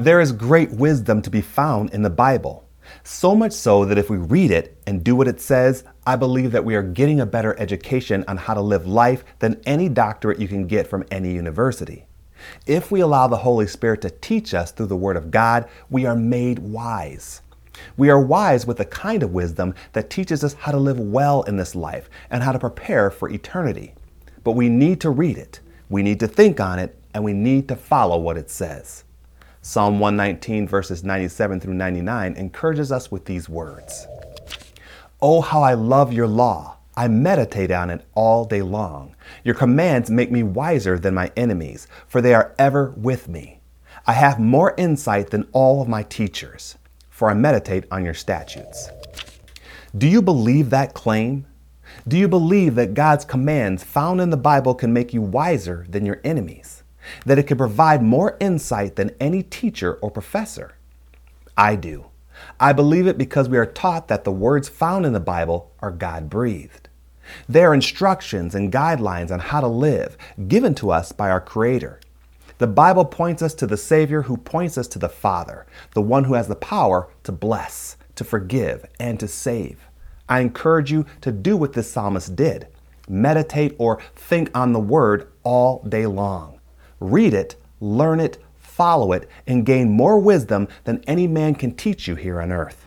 There is great wisdom to be found in the Bible. So much so that if we read it and do what it says, I believe that we are getting a better education on how to live life than any doctorate you can get from any university. If we allow the Holy Spirit to teach us through the Word of God, we are made wise. We are wise with the kind of wisdom that teaches us how to live well in this life and how to prepare for eternity. But we need to read it, we need to think on it, and we need to follow what it says. Psalm 119, verses 97 through 99, encourages us with these words Oh, how I love your law! I meditate on it all day long. Your commands make me wiser than my enemies, for they are ever with me. I have more insight than all of my teachers for I meditate on your statutes. Do you believe that claim? Do you believe that God's commands found in the Bible can make you wiser than your enemies? That it can provide more insight than any teacher or professor? I do. I believe it because we are taught that the words found in the Bible are God breathed. They are instructions and guidelines on how to live given to us by our Creator. The Bible points us to the Savior who points us to the Father, the one who has the power to bless, to forgive, and to save. I encourage you to do what this psalmist did meditate or think on the Word all day long. Read it, learn it, follow it, and gain more wisdom than any man can teach you here on earth.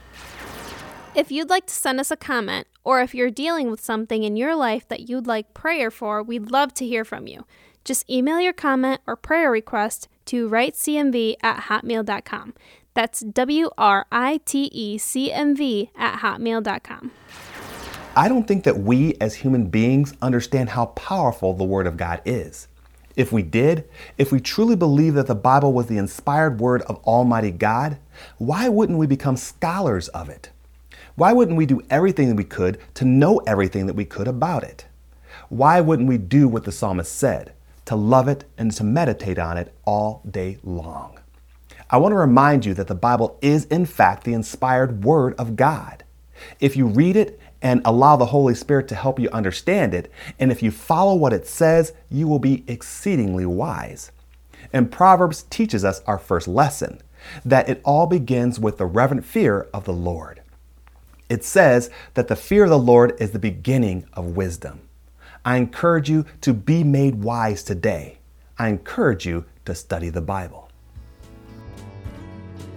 If you'd like to send us a comment, or if you're dealing with something in your life that you'd like prayer for, we'd love to hear from you. Just email your comment or prayer request to writecmv at hotmail.com. That's W R I T E C M V at hotmail.com. I don't think that we as human beings understand how powerful the Word of God is. If we did, if we truly believe that the Bible was the inspired Word of Almighty God, why wouldn't we become scholars of it? Why wouldn't we do everything that we could to know everything that we could about it? Why wouldn't we do what the psalmist said? to love it, and to meditate on it all day long. I want to remind you that the Bible is, in fact, the inspired Word of God. If you read it and allow the Holy Spirit to help you understand it, and if you follow what it says, you will be exceedingly wise. And Proverbs teaches us our first lesson that it all begins with the reverent fear of the Lord. It says that the fear of the Lord is the beginning of wisdom. I encourage you to be made wise today. I encourage you to study the Bible.